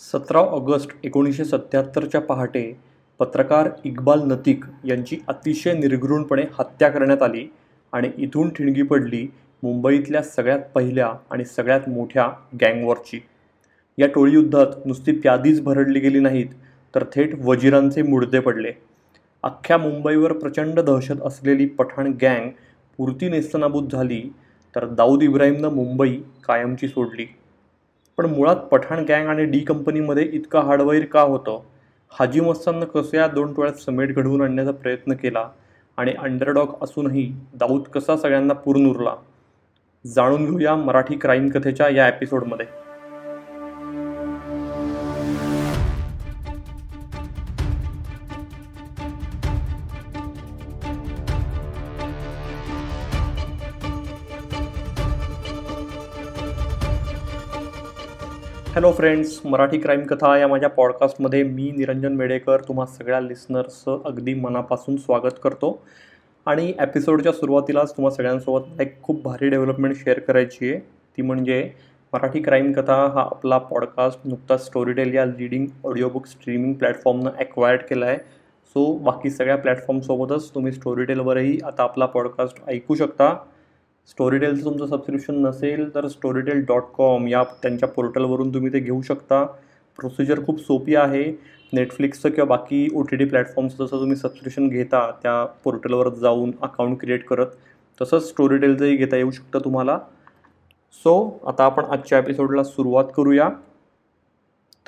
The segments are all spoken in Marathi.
सतरा ऑगस्ट एकोणीसशे सत्त्याहत्तरच्या पहाटे पत्रकार इक्बाल नतीक यांची अतिशय निर्घृणपणे हत्या करण्यात आली आणि इथून ठिणगी पडली मुंबईतल्या सगळ्यात पहिल्या आणि सगळ्यात मोठ्या गँगवॉरची. या टोळीयुद्धात नुसती प्यादीच भरडली गेली नाहीत तर थेट वजिरांचे मुडदे पडले. अख्ख्या मुंबईवर प्रचंड दहशत असलेली पठाण गँग पुरती नेस्तनाबूत झाली तर दाऊद इब्राहिमनं मुंबई कायमची सोडली. पण मुळात पठाण गँग आणि डी कंपनीमध्ये इतका हाडवैर का होतं? हाजी मस्ताननं कसं या दोन टोळ्यात समेट घडवून आणण्याचा प्रयत्न केला आणि अंडरडॉग असूनही दाऊद कसा सगळ्यांना पूर्ण उरला जाणून घेऊया मराठी क्राईम कथेच्या या एपिसोडमध्ये हॅलो फ्रेंड्स मराठी क्राईम कथा या माझ्या पॉडकास्टमध्ये मी निरंजन मेडेकर तुम्हा सगळ्या लिस्नर्सचं अगदी मनापासून स्वागत करतो. आणि एपिसोडच्या सुरुवातीलाच तुम्हा सगळ्यांसोबत मला एक खूप भारी डेव्हलपमेंट शेअर करायची आहे. ती म्हणजे मराठी क्राईम कथा हा आपला पॉडकास्ट नुकताच स्टोरीटेल या लिडिंग ऑडिओबुक स्ट्रीमिंग प्लॅटफॉर्मनं ॲक्वायर्ड केला आहे. सो बाकी सगळ्या प्लॅटफॉर्मसोबतच तुम्ही स्टोरीटेलवरही आता आपला पॉडकास्ट ऐकू शकता. स्टोरीटेलचं तुमचं सबस्क्रिप्शन नसेल तर स्टोरीटेल डॉट कॉम या त्यांच्या पोर्टलवरून तुम्ही ते घेऊ शकता. प्रोसिजर खूप सोपी आहे. नेटफ्लिक्सचं किंवा बाकी ओ टी टी प्लॅटफॉर्मचं जसं तुम्ही सबस्क्रिप्शन घेता त्या पोर्टलवर जाऊन अकाउंट क्रिएट करत तसंच स्टोरीटेलचंही घेता येऊ शकतं तुम्हाला. सो आता आपण आजच्या एपिसोडला सुरुवात करूया.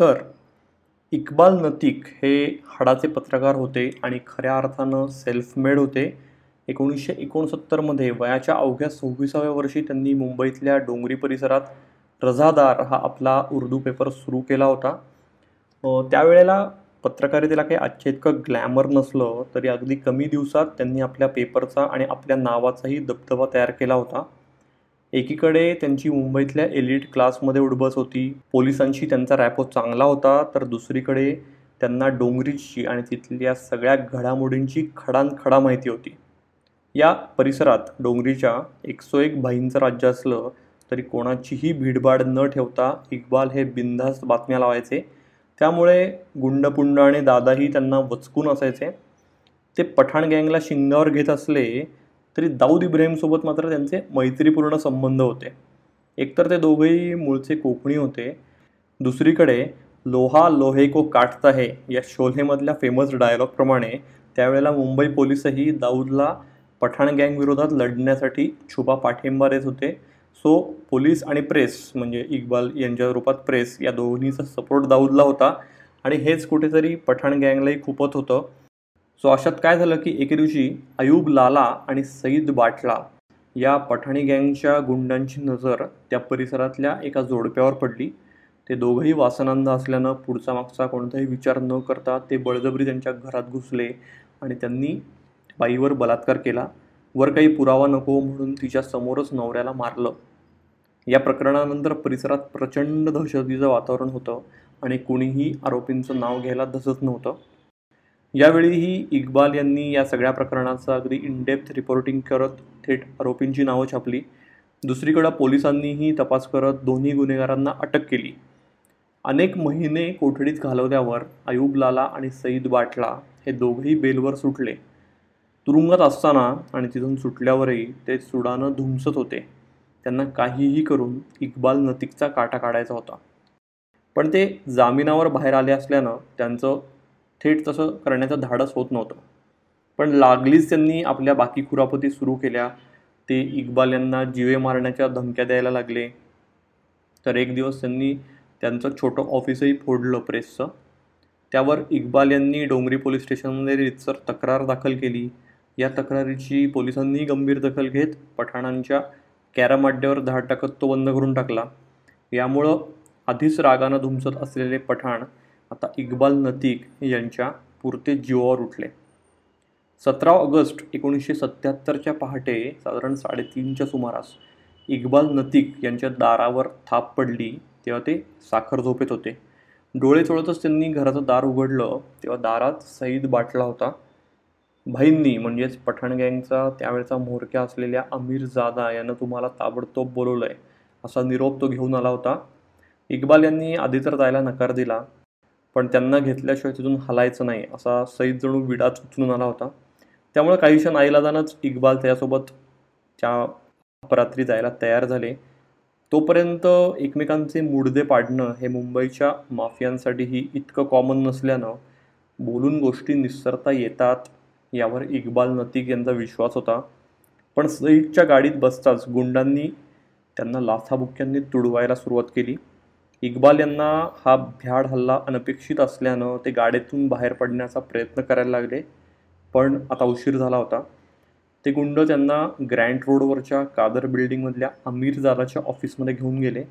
तर इक्बाल नतीक हे हाडाचे पत्रकार होते आणि खऱ्या अर्थानं सेल्फ मेड होते. एकोणीसशे एकोणसत्तरमध्ये वयाच्या अवघ्या सव्वीसाव्या वर्षी त्यांनी मुंबईतल्या डोंगरी परिसरात रझादार हा आपला उर्दू पेपर सुरू केला होता. त्यावेळेला पत्रकारितेला काही आजच्या इतकं ग्लॅमर नसलं तरी अगदी कमी दिवसात त्यांनी आपल्या पेपरचा आणि आपल्या नावाचाही दबदबा तयार केला होता. एकीकडे त्यांची मुंबईतल्या एलिट क्लासमध्ये उडबस होती पोलिसांशी त्यांचा रॅपो चांगला होता तर दुसरीकडे त्यांना डोंगरीची आणि तिथल्या सगळ्या घडामोडींची खडानखडा माहिती होती. या परिसरात डोंगरीच्या एकसो एक भाईंचं राज्य असलं तरी कोणाचीही भीडभाड न ठेवता इक्बाल हे बिनधास्त बातम्या लावायचे. त्यामुळे गुंडपुंड आणि दादाही त्यांना वचकून असायचे. ते पठाण गँगला शिंगावर घेत असले तरी दाऊद इब्राहिमसोबत मात्र त्यांचे मैत्रीपूर्ण संबंध होते. एकतर ते दोघेही मूळचे कोकणी होते. दुसरीकडे लोहा लोहे को काटता है या शोलेमधल्या फेमस डायलॉगप्रमाणे त्यावेळेला मुंबई पोलिसही दाऊदला पठाण गँग विरोधात लढण्यासाठी छुपा पाठिंबा देत होते. सो पोलीस आणि प्रेस म्हणजे इक्बाल यांच्या रूपात प्रेस या दोन्हीचा सपोर्ट दाऊदला होता. आणि हेच कुठेतरी पठाण गँगलाही खुपत होतं. सो अशात काय झालं की एके दिवशी अयूब लाला आणि सईद बाटला या पठाणी गँगच्या गुंडांची नजर त्या परिसरातल्या एका जोडप्यावर पडली. ते दोघंही वासनांध असल्यानं पुढचा मागचा कोणताही विचार न करता ते बळजबरी त्यांच्या घरात घुसले आणि त्यांनी बाईवर बलात्कार केला. वर काही पुरावा नको म्हणून तिच्या समोरच नवऱ्याला मारलं. या प्रकरणानंतर परिसरात प्रचंड दहशतीचं वातावरण होतं आणि कुणीही आरोपींचं नाव घ्यायला धसत नव्हतं. यावेळीही इक्बाल यांनी या सगळ्या प्रकरणाचं अगदी इनडेप्थ रिपोर्टिंग करत थेट आरोपींची नावं छापली. दुसरीकडं पोलिसांनीही तपास करत दोन्ही गुन्हेगारांना अटक केली. अनेक महिने कोठडीत घालवल्यावर अयूब लाला आणि सईद बाटला हे दोघेही बेलवर सुटले. तुरुंगात असताना आणि तिथून सुटल्यावरही ते सुडानं धुमसत होते. त्यांना काहीही करून इक्बाल नतीकचा काटा काढायचा होता. पण ते जामिनावर बाहेर आले असल्यानं त्यांचं थेट तसं करण्याचं धाडस होत नव्हतं. पण लागलीच त्यांनी आपल्या बाकी खुरापती सुरू केल्या. ते इक्बाल यांना जिवे मारण्याच्या धमक्या द्यायला लागले. तर एक दिवस त्यांनी त्यांचं छोटं ऑफिसही फोडलं प्रेसचं. त्यावर इक्बाल यांनी डोंगरी पोलीस स्टेशनमध्ये रितसर तक्रार दाखल केली. या तक्रारीची पोलिसांनी गंभीर दखल घेत पठाणांच्या कॅरम अड्ड्यावर धाड टाकत तो बंद करून टाकला. यामुळं आधीच रागानं धुमसत असलेले पठाण आता इक्बाल नतीक यांच्या पुरते जीवावर उठले. सतरा ऑगस्ट एकोणीसशे सत्त्याहत्तरच्या पहाटे साधारण साडेतीनच्या सुमारास इक्बाल नतीक यांच्या दारावर थाप पडली तेव्हा ते साखर झोपेत होते. डोळे चोळतच त्यांनी घराचं दार उघडलं तेव्हा दारात सईद बाटला होता. भाईंनी म्हणजेच पठाण गँगचा त्यावेळचा म्होरक्या असलेल्या अमीर जादा यानं तुम्हाला ताबडतोब बोलवलं आहे असा निरोप तो घेऊन आला होता. इक्बाल यांनी आधी तर जायला नकार दिला पण त्यांना घेतल्याशिवाय तिथून हलायचं नाही असा सईद जणू विडाच उचलून आला होता. त्यामुळे काहीशा नाईलाजानंच इक्बाल त्याच्यासोबत त्या अपरात्री जायला तयार झाले. तोपर्यंत एकमेकांचे मुडदे पाडणं हे मुंबईच्या माफियांसाठीही इतकं कॉमन नसल्यानं बोलून गोष्टी निसरता येतात. यावर इक्बाल नतीक यांचा विश्वास होता. पण सईदच्या गाडीत बसताच गुंडांनी त्यांना लाथाबुक्यांनी तुडवायला सुरुवात केली. इक्बाल यांना हा भ्याड हल्ला अनपेक्षित असल्यानं ते गाडीतून बाहेर पडण्याचा प्रयत्न करायला लागले पण आता उशीर झाला होता. ते गुंड त्यांना ग्रँड रोडवरच्या कादर बिल्डिंगमधल्या अमीर ऑफिसमध्ये घेऊन गेले.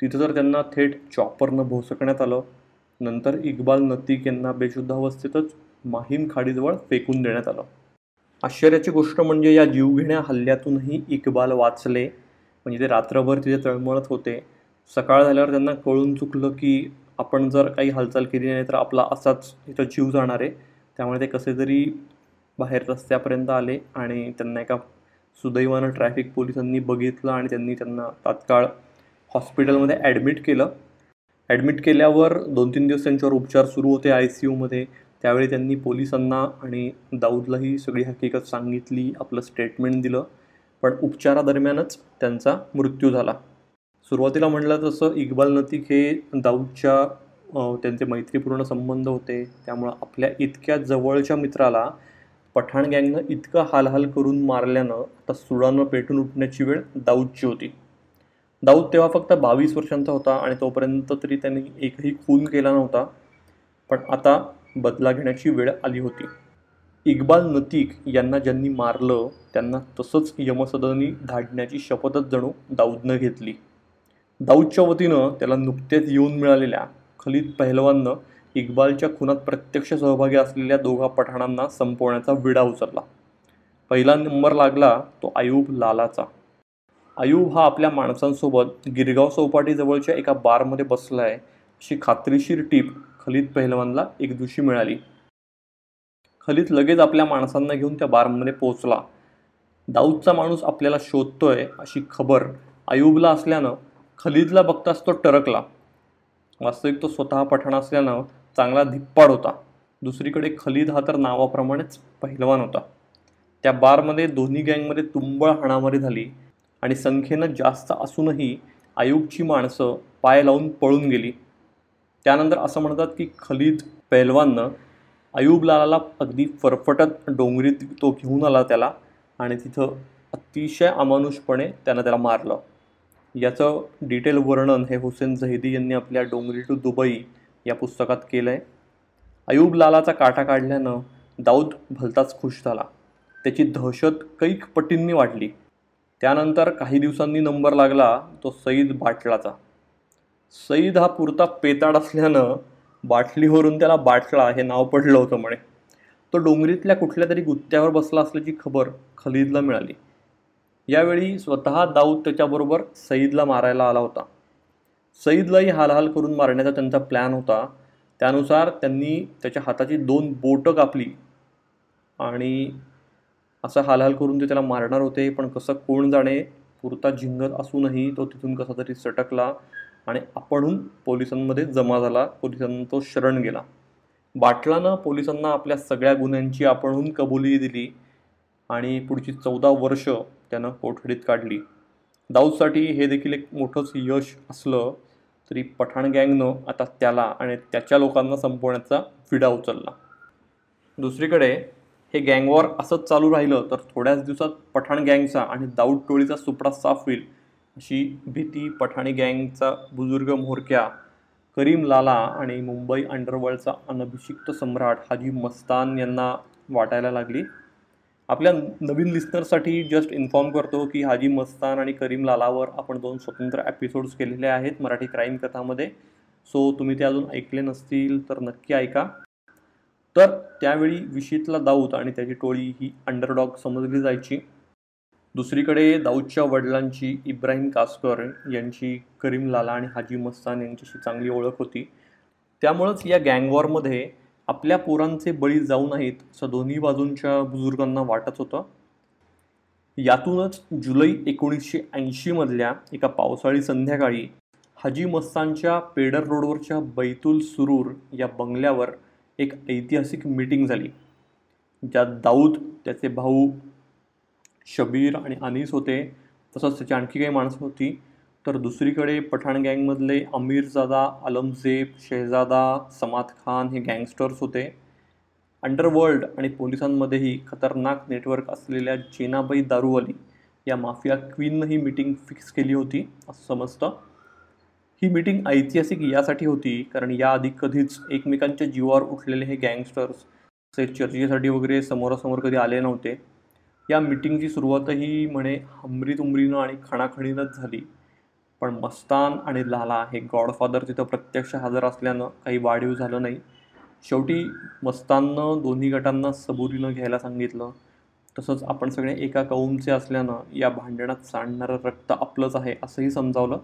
तिथं तर त्यांना थेट चॉपरनं भोसकण्यात आलं. नंतर इक्बाल नतीक यांना बेशुद्धावस्थेतच माहीम खाडीजवळ फेकून देण्यात आलं. आश्चर्याची गोष्ट म्हणजे या जीवघेण्या हल्ल्यातूनही इक्बाल वाचले. म्हणजे ते रात्रभर तिथे तळमळत होते. सकाळ झाल्यावर त्यांना कळून चुकलं की आपण जर काही हालचाल केली नाही तर आपला असाच इथं जीव जाणार आहे. त्यामुळे ते कसे तरी बाहेर रस्त्यापर्यंत आले आणि त्यांना एका सुदैवानं ट्रॅफिक पोलिसांनी बघितलं आणि त्यांनी त्यांना तात्काळ हॉस्पिटलमध्ये ॲडमिट केलं. ॲडमिट केल्यावर दोन तीन दिवस त्यांच्यावर उपचार सुरू होते आय सी यूमध्ये. त्यावेळी त्यांनी पोलिसांना आणि दाऊदलाही सगळी हकीकत सांगितली आपलं स्टेटमेंट दिलं. पण उपचारादरम्यानच त्यांचा मृत्यू झाला. सुरुवातीला म्हटलं तसं इक्बाल नतीक हे दाऊदच्या त्यांचे मैत्रीपूर्ण संबंध होते. त्यामुळं आपल्या इतक्या जवळच्या मित्राला पठाण गँगनं इतकं हालहाल करून मारल्यानं आता सुडानं पेटून उठण्याची वेळ दाऊदची होती. दाऊद तेव्हा फक्त बावीस वर्षांचा होता आणि तोपर्यंत तरी त्यांनी एकही खून केला नव्हता. पण आता बदला घेण्याची वेळ आली होती. इक्बाल नतीक यांना ज्यांनी मारलं त्यांना तसंच यमसदनी धाडण्याची शपथच जणू दाऊदनं घेतली. दाऊदच्या वतीनं त्याला नुकतेच येऊन मिळालेल्या खलीद पहलवाननं इक्बालच्या खुनात प्रत्यक्ष सहभागी असलेल्या दोघा पठाणांना संपवण्याचा विडा उचलला. पहिला नंबर लागला तो आयूब लालाचा. आयूब हा आपल्या माणसांसोबत गिरगाव चौपाटीजवळच्या एका बारमध्ये बसला आहे अशी खात्रीशीर टीप खलीद पहिलवानला एक दिवशी मिळाली. खलीद लगेच आपल्या माणसांना घेऊन त्या बारमध्ये पोहोचला. दाऊदचा माणूस आपल्याला शोधतोय अशी खबर आयुबला असल्यानं खलीदला बघताच तो टरकला. वास्तविक तो स्वतः पठाण असल्यानं चांगला धिप्पाड होता. दुसरीकडे खलीद हा तर नावाप्रमाणेच पहिलवान होता. त्या बारमध्ये दोन्ही गँगमध्ये तुंबळ हाणामारी झाली आणि संख्येनं जास्त असूनही आयुबची माणसं पाय लावून पळून गेली. त्यानंतर असं म्हणतात की खलीद पैलवाननं अयूब अगदी फरफटत डोंगरीत तो घेऊन आला त्याला आणि तिथं अतिशय अमानुषपणे त्यानं त्याला मारलं. याचं डिटेल वर्णन हे हुसेन झहिदी यांनी आपल्या डोंगरी टू दुबई या पुस्तकात केलं आहे अयूब लालाचा काटा काढल्यानं दाऊद भलताच खुश झाला. त्याची दहशत कैक पटींनी वाढली. त्यानंतर काही दिवसांनी नंबर लागला तो सईद बाटलाचा. सईद हा पुरता पेताड असल्यानं बाटलीवरून त्याला बाटला हे नाव पडलं होतं म्हणे. तो डोंगरीतल्या कुठल्या तरी गुत्त्यावर बसला असल्याची खबर खलीदला मिळाली. यावेळी स्वतः दाऊद त्याच्याबरोबर सईदला मारायला आला होता. सईदलाही हालहाल करून मारण्याचा त्यांचा प्लॅन होता. त्यानुसार त्यांनी त्याच्या हाताची दोन बोटं कापली आणि असं हालहाल करून ते त्याला मारणार होते पण कसं कोण जाणे पुरता झिंगत असूनही तो तिथून कसा तरी सटकला. आणि आपणहून पोलिसांमध्ये जमा झाला पोलिसांना तो शरण गेला. बाटलानं पोलिसांना आपल्या सगळ्या गुन्ह्यांची आपणहून कबुली दिली आणि पुढची चौदा वर्ष त्यानं कोठडीत काढली. दाऊदसाठी हे देखील एक मोठंच यश असलं तरी पठाण गँगनं आता त्याला आणि त्याच्या लोकांना संपवण्याचा विडा उचलला. दुसरीकडे हे गँगवॉर असंच चालू राहिलं तर थोड्याच दिवसात पठाण गँगचा आणि दाऊद टोळीचा सुपडा साफ होईल. अशी भीती पठाणी गँगचा बुजुर्ग म्होरक्या करीम लाला आणि मुंबई अंडरवर्ल्डचा अनभिषिक्त सम्राट हाजी मस्तान यांना वाटायला लागली. आपल्या नवीन लिस्नरसाठी जस्ट इन्फॉर्म करतो की हाजी मस्तान आणि करीम लालावर आपण दोन स्वतंत्र एपिसोड्स केलेले आहेत मराठी क्राईम कथामध्ये. सो तुम्ही ते अजून ऐकले नसतील तर नक्की ऐका. तर त्यावेळी विशीतला दाऊद आणि त्याची टोळी ही अंडरडॉग समजली जायची. दुसरीकडे दाऊदच्या वडिलांची इब्राहिम कासकर यांची करीम लाला आणि हाजी मस्तान यांच्याशी चांगली ओळख होती. त्यामुळंच या गँगवॉरमध्ये आपल्या पोरांचे बळी जाऊ नाहीत असं दोन्ही बाजूंच्या बुजुर्गांना वाटत होतं. यातूनच जुलै एकोणीसशे ऐंशीमधल्या एका पावसाळी संध्याकाळी हाजी मस्तानच्या पेडर रोडवरच्या बैतुल सुरूर या बंगल्यावर एक ऐतिहासिक मीटिंग झाली. ज्यात दाऊद त्याचे भाऊ शबीर आणि अनीस होते. तसंच त्याची आणखी काही माणसं होती. तर दुसरीकडे पठाण गँगमधले अमीरजादा आलमझेब शहजादा समाद खान हे गँगस्टर्स होते. अंडरवर्ल्ड आणि पोलिसांमध्येही खतरनाक नेटवर्क असलेल्या जेनाबाई दारूवाली या माफिया क्वीननं ही मीटिंग फिक्स केली होती असं समजतं. ही मीटिंग ऐतिहासिक यासाठी होती कारण याआधी कधीच एकमेकांच्या जीवावर उठलेले हे गँगस्टर्स असे चर्चेसाठी वगैरे समोरासमोर कधी आले नव्हते. या मीटिंगची सुरुवातही म्हणे हमरी तुमरीनं आणि खणाखणीनंच झाली. पण मस्तान आणि लाला हे गॉडफादर तिथं प्रत्यक्ष हजर असल्यानं काही वाढीव झालं नाही. शेवटी मस्ताननं दोन्ही गटांना सबुरीनं घ्यायला सांगितलं. तसंच आपण सगळे एका कौमचे असल्यानं या भांडणात सांडणारं रक्त आपलंच आहे असंही समजावलं.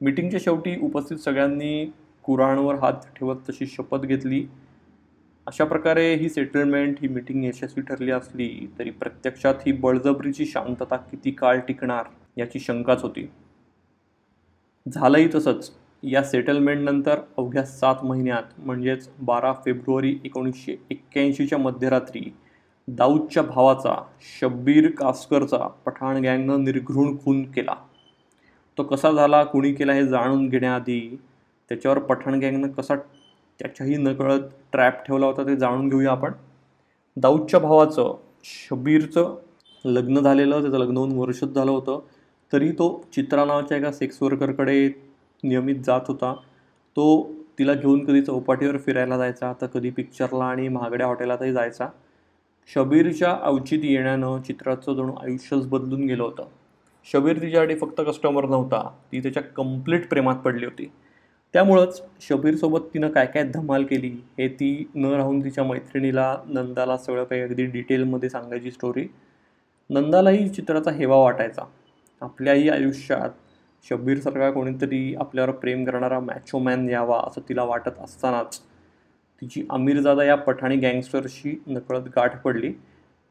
मीटिंगच्या शेवटी उपस्थित सगळ्यांनी कुराणवर हात ठेवत तशी शपथ घेतली. अशा प्रकारे ही सेटलमेंट ही मीटिंग यशस्वी ठरली असली तरी प्रत्यक्षात ही बळजबरीची शांतता किती काळ टिकणार याची शंकाच होती. झालंही तसंच. या सेटलमेंटनंतर अवघ्या सात महिन्यात म्हणजेच बारा फेब्रुवारी एकोणीसशे एक्क्याऐंशीच्या मध्यरात्री दाऊदच्या भावाचा शब्बीर कास्करचा पठाण गँगनं निर्घृण खून केला. तो कसा झाला कुणी केला हे जाणून घेण्याआधी त्याच्यावर पठाण गँगनं कसा त्याच्याही नकळत ट्रॅप ठेवला होता ते जाणून घेऊया आपण. दाऊदच्या भावाचं शबीरचं लग्न झालेलं त्याचं लग्न होऊन वर्षच झालं होतं. तरी तो चित्रा नावाच्या एका सेक्स वर्करकडे नियमित जात होता. तो तिला घेऊन कधी चौपाटीवर फिरायला जायचा तर कधी पिक्चरला आणि महागड्या हॉटेलातही जायचा. शबीरच्या अवचित येण्यानं चित्राचं जणू आयुष्यच बदलून गेलं होतं. शबीर तिच्यासाठी फक्त कस्टमर नव्हता ती त्याच्या कंप्लीट प्रेमात पडली होती. त्यामुळंच शबीरसोबत तिनं काय काय धमाल केली हे ती न राहून तिच्या मैत्रिणीला नंदाला सगळं काही अगदी डिटेलमध्ये सांगायची स्टोरी नंदालाही चित्राचा हेवा वाटायचा. आपल्याही आयुष्यात शब्बीरसारखा कोणीतरी आपल्यावर प्रेम करणारा मॅचोमॅन यावा असं तिला वाटत असतानाच तिची अमीरजादा या पठाणी गँगस्टरशी नकळत गाठ पडली.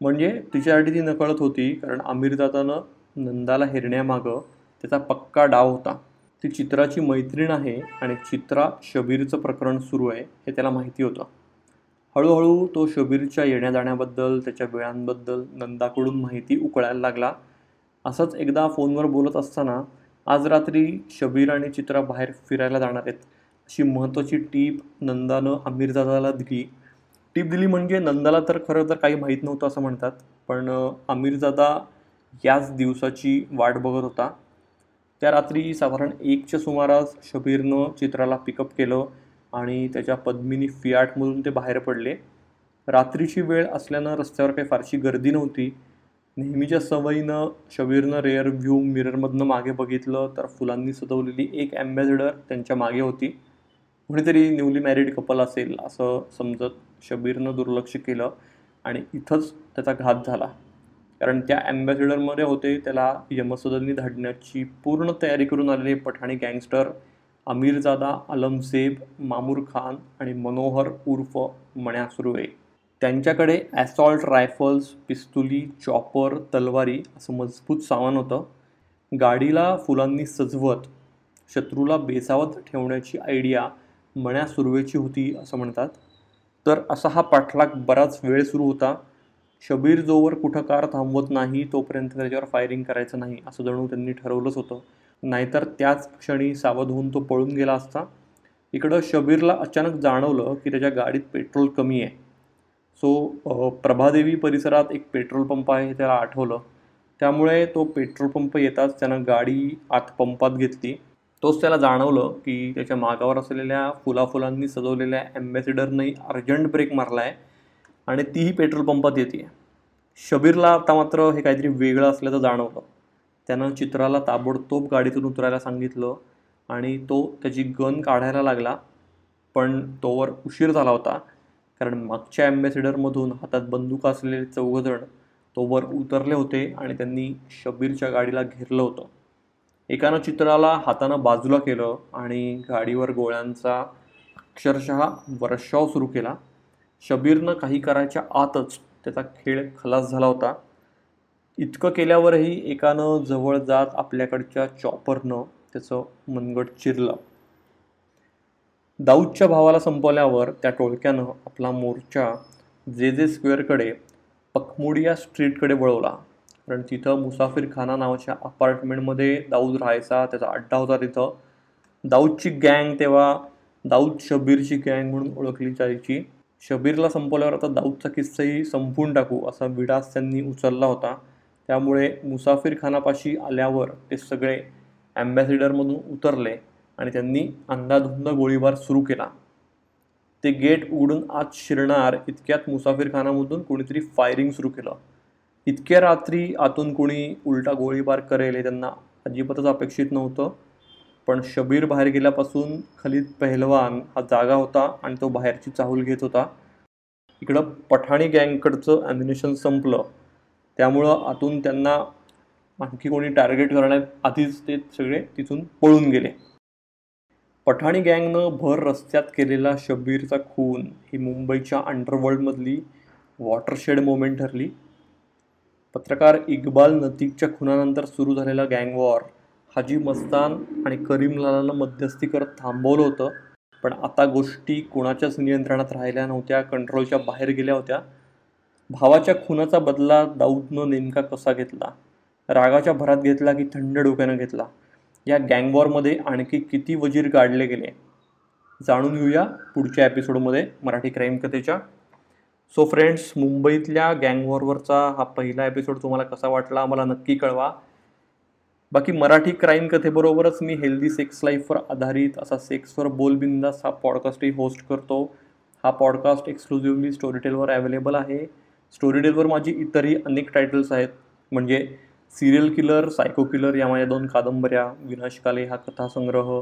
म्हणजे तिच्यासाठी ती नकळत होती कारण अमीरजादानं नंदाला हिरण्यामागं त्याचा पक्का डाव होता. ती चित्राची मैत्रीण आहे आणि चित्रा शबीरचं प्रकरण सुरू आहे हे त्याला माहिती होतं. हळूहळू तो शबीरच्या येण्या जाण्याबद्दल त्याच्या वेळांबद्दल नंदाकडून माहिती उकळायला लागला. असंच एकदा फोनवर बोलत असताना आज रात्री शबीर आणि चित्रा बाहेर फिरायला जाणार आहेत. अशी महत्त्वाची टीप नंदानं आमिरजादाला दिली. टीप दिली म्हणजे नंदाला तर खरं तर काही माहीत नव्हतं असं म्हणतात पण आमिरजादा याच दिवसाची वाट बघत होता. त्या रात्री साधारण एकच्या सुमारास शबीरनं चित्राला पिकअप केलं आणि त्याच्या पद्मिनी फियाटमधून ते बाहेर पडले. रात्रीची वेळ असल्यानं रस्त्यावर काही फारशी गर्दी नव्हती. नेहमीच्या सवयीनं शबीरनं रेअर व्ह्यू मिररमधनं मागे बघितलं तर फुलांनी सजवलेली एक ॲम्बॅसेडर त्यांच्या मागे होती. कुणीतरी न्यूली मॅरिड कपल असेल असं समजत शबीरनं दुर्लक्ष केलं आणि इथंच त्याचा घात झाला. कारण त्या ॲम्बॅसेडरमध्ये होते त्याला यमसदनी धाडण्याची पूर्ण तयारी करून आलेले पठाणी गँगस्टर अमीरजादा आलमसेब मामूर खान आणि मनोहर उर्फ मण्या सुर्वे त्यांच्याकडे ॲसॉल्ट रायफल्स पिस्तुली चॉपर तलवारी असं मजबूत सामान होतं. गाडीला फुलांनी सजवत शत्रूला बेसावत ठेवण्याची आयडिया मण्या सुर्वेची होती असं म्हणतात. तर असा हा पाठलाग बराच वेळ सुरू होता. शबीर जोवर कुठं कार थांबवत नाही तोपर्यंत त्याच्यावर फायरिंग करायचं नाही असं जणू त्यांनी ठरवलंच होतं. नाहीतर त्याच क्षणी सावध होऊन तो पळून गेला असता. इकडं शबीरला अचानक जाणवलं की त्याच्या गाडीत पेट्रोल कमी आहे. सो प्रभादेवी परिसरात एक पेट्रोल पंप आहे हे त्याला आठवलं. त्यामुळे तो पेट्रोल पंप येताच त्यानं गाडी आत पंपात घेतली. तोच त्याला जाणवलं की त्याच्या मागावर असलेल्या फुलाफुलांनी सजवलेल्या ॲम्बॅसिडरनंही अर्जंट ब्रेक मारला आहे आणि तीही पेट्रोल पंपात येते शबीरला आता मात्र हे काहीतरी वेगळं असल्याचं जाणवलं. त्यानं चित्राला ताबडतोब गाडीतून उतरायला सांगितलं आणि तो त्याची गन काढायला लागला पण तोवर उशीर झाला होता कारण मागच्या ॲम्बॅसेडरमधून हातात बंदूक असलेले चौघजण तोवर उतरले होते आणि त्यांनी शबीरच्या गाडीला घेरलं होतं. एकानं चित्राला हातानं बाजूला केलं आणि गाडीवर गोळ्यांचा अक्षरशः वर्षाव सुरू केला. शबीरनं काही करायच्या आतच त्याचा खेळ खलास झाला होता. इतकं केल्यावरही एकानं जवळ जात आपल्याकडच्या चॉपरनं त्याचं मनगट चिरलं. दाऊदच्या भावाला संपवल्यावर त्या टोळक्यानं आपला मोर्चा जे जे स्क्वेअरकडे पखमुडिया स्ट्रीटकडे वळवला. कारण तिथं मुसाफिर खाना नावाच्या अपार्टमेंटमध्ये दाऊद राहायचा त्याचा अड्डा होता तिथं. दाऊदची गँग तेव्हा दाऊद शबीरची गँग म्हणून ओळखली जायची. शबीरला संपवल्यावर आता दाऊदचा किस्साही संपून टाकू असा विडास त्यांनी उचलला होता. त्यामुळे मुसाफिर खानापाशी आल्यावर ते सगळे ॲम्बॅसिडरमधून उतरले आणि त्यांनी अंधाधुंद गोळीबार सुरू केला. ते गेट उघडून आत शिरणार इतक्यात मुसाफिर खानामधून कोणीतरी फायरिंग सुरू केलं. इतक्या रात्री आतून कोणी उलटा गोळीबार करेल हे त्यांना अजिबातच अपेक्षित नव्हतं. पण शबीर बाहेर गेल्यापासून खलीद पहलवान हा जागा होता आणि तो बाहेरची चाहूल घेत होता. इकडं पठाणी गँगकडचं ॲम्युनेशन संपलं. त्यामुळं आतून त्यांना आणखी कोणी टार्गेट करण्यात आधीच ते सगळे तिथून पळून गेले. पठाणी गँगनं भर रस्त्यात केलेला शब्बीरचा खून ही मुंबईच्या अंडरवर्ल्डमधली वॉटरशेड मोमेंट ठरली. पत्रकार इक्बाल नतीकच्या खुनानंतर सुरू झालेला गँग वॉर हाजी मस्तान आणि करीमलालानं मध्यस्थी करत थांबवलं होतं. पण आता गोष्टी कोणाच्याच नियंत्रणात राहिल्या नव्हत्या कंट्रोलच्या बाहेर गेल्या होत्या. भावाच्या खुनाचा बदला दाऊदनं नेमका कसा घेतला? रागाच्या भरात घेतला की थंड डोक्यानं घेतला? या गँगवॉरमध्ये आणखी किती वजीर गाडले गेले? जाणून घेऊया पुढच्या एपिसोडमध्ये मराठी क्राईम कथेच्या. सो फ्रेंड्स मुंबईतल्या गँगवॉरवरचा हा पहिला एपिसोड तुम्हाला कसा वाटला? आम्हाला नक्की कळवा. बाकी मराठी क्राईम कथेबरोबरच मी हेल्दी सेक्स लाईफवर आधारित असा सेक्सवर बोलबिंदास हा पॉडकास्टही होस्ट करतो. हा पॉडकास्ट एक्सक्लुझिव्हली स्टोरीटेलवर अवेलेबल आहे. स्टोरीटेलवर माझी इतरही अनेक टायटल्स आहेत. म्हणजे सिरियल किलर सायको किलर या माझ्या दोन कादंबऱ्या विनाशकाले हा कथासंग्रह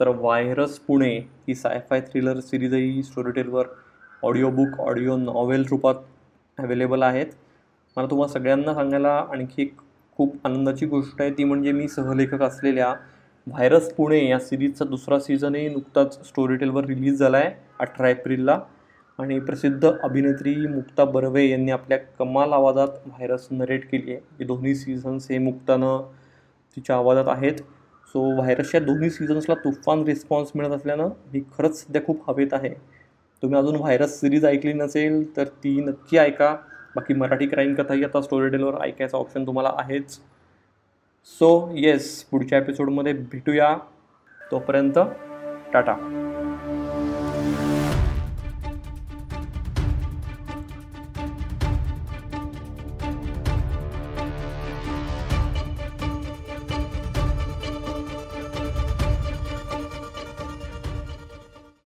तर व्हायरस पुणे ही सायफाय थ्रिलर सिरीजही स्टोरीटेलवर ऑडिओ बुक ऑडिओ नॉवेल रूपात अवेलेबल आहेत. मला तुम्हाला सगळ्यांना सांगायला आणखी एक खूप आनंदाची गोष्ट आहे. ती म्हणजे मी सहलेखक असलेल्या व्हायरस पुणे या सिरीजचा दुसरा सीझनही नुकताच स्टोरीटेलवर रिलीज झाला आहे अठरा एप्रिलला. आणि प्रसिद्ध अभिनेत्री मुक्ता बर्वे यांनी आपल्या कमाल आवाजात व्हायरस नरेट केली आहे. हे दोन्ही सीझन्स हे मुक्तानं तिच्या आवाजात आहेत. सो व्हायरसच्या दोन्ही सीझन्सला तुफान रिस्पॉन्स मिळत असल्यानं मी खरंच सध्या खूप हवेत आहे. तुम्ही अजून व्हायरस सिरीज ऐकली नसेल तर ती नक्की ऐका. बाकी मराठी क्राईम कथाही आता स्टोरी टेलवर ऐकायचा ऑप्शन तुम्हाला आहेच. सो येस पुढच्या एपिसोडमध्ये भेटूया. तोपर्यंत टाटा.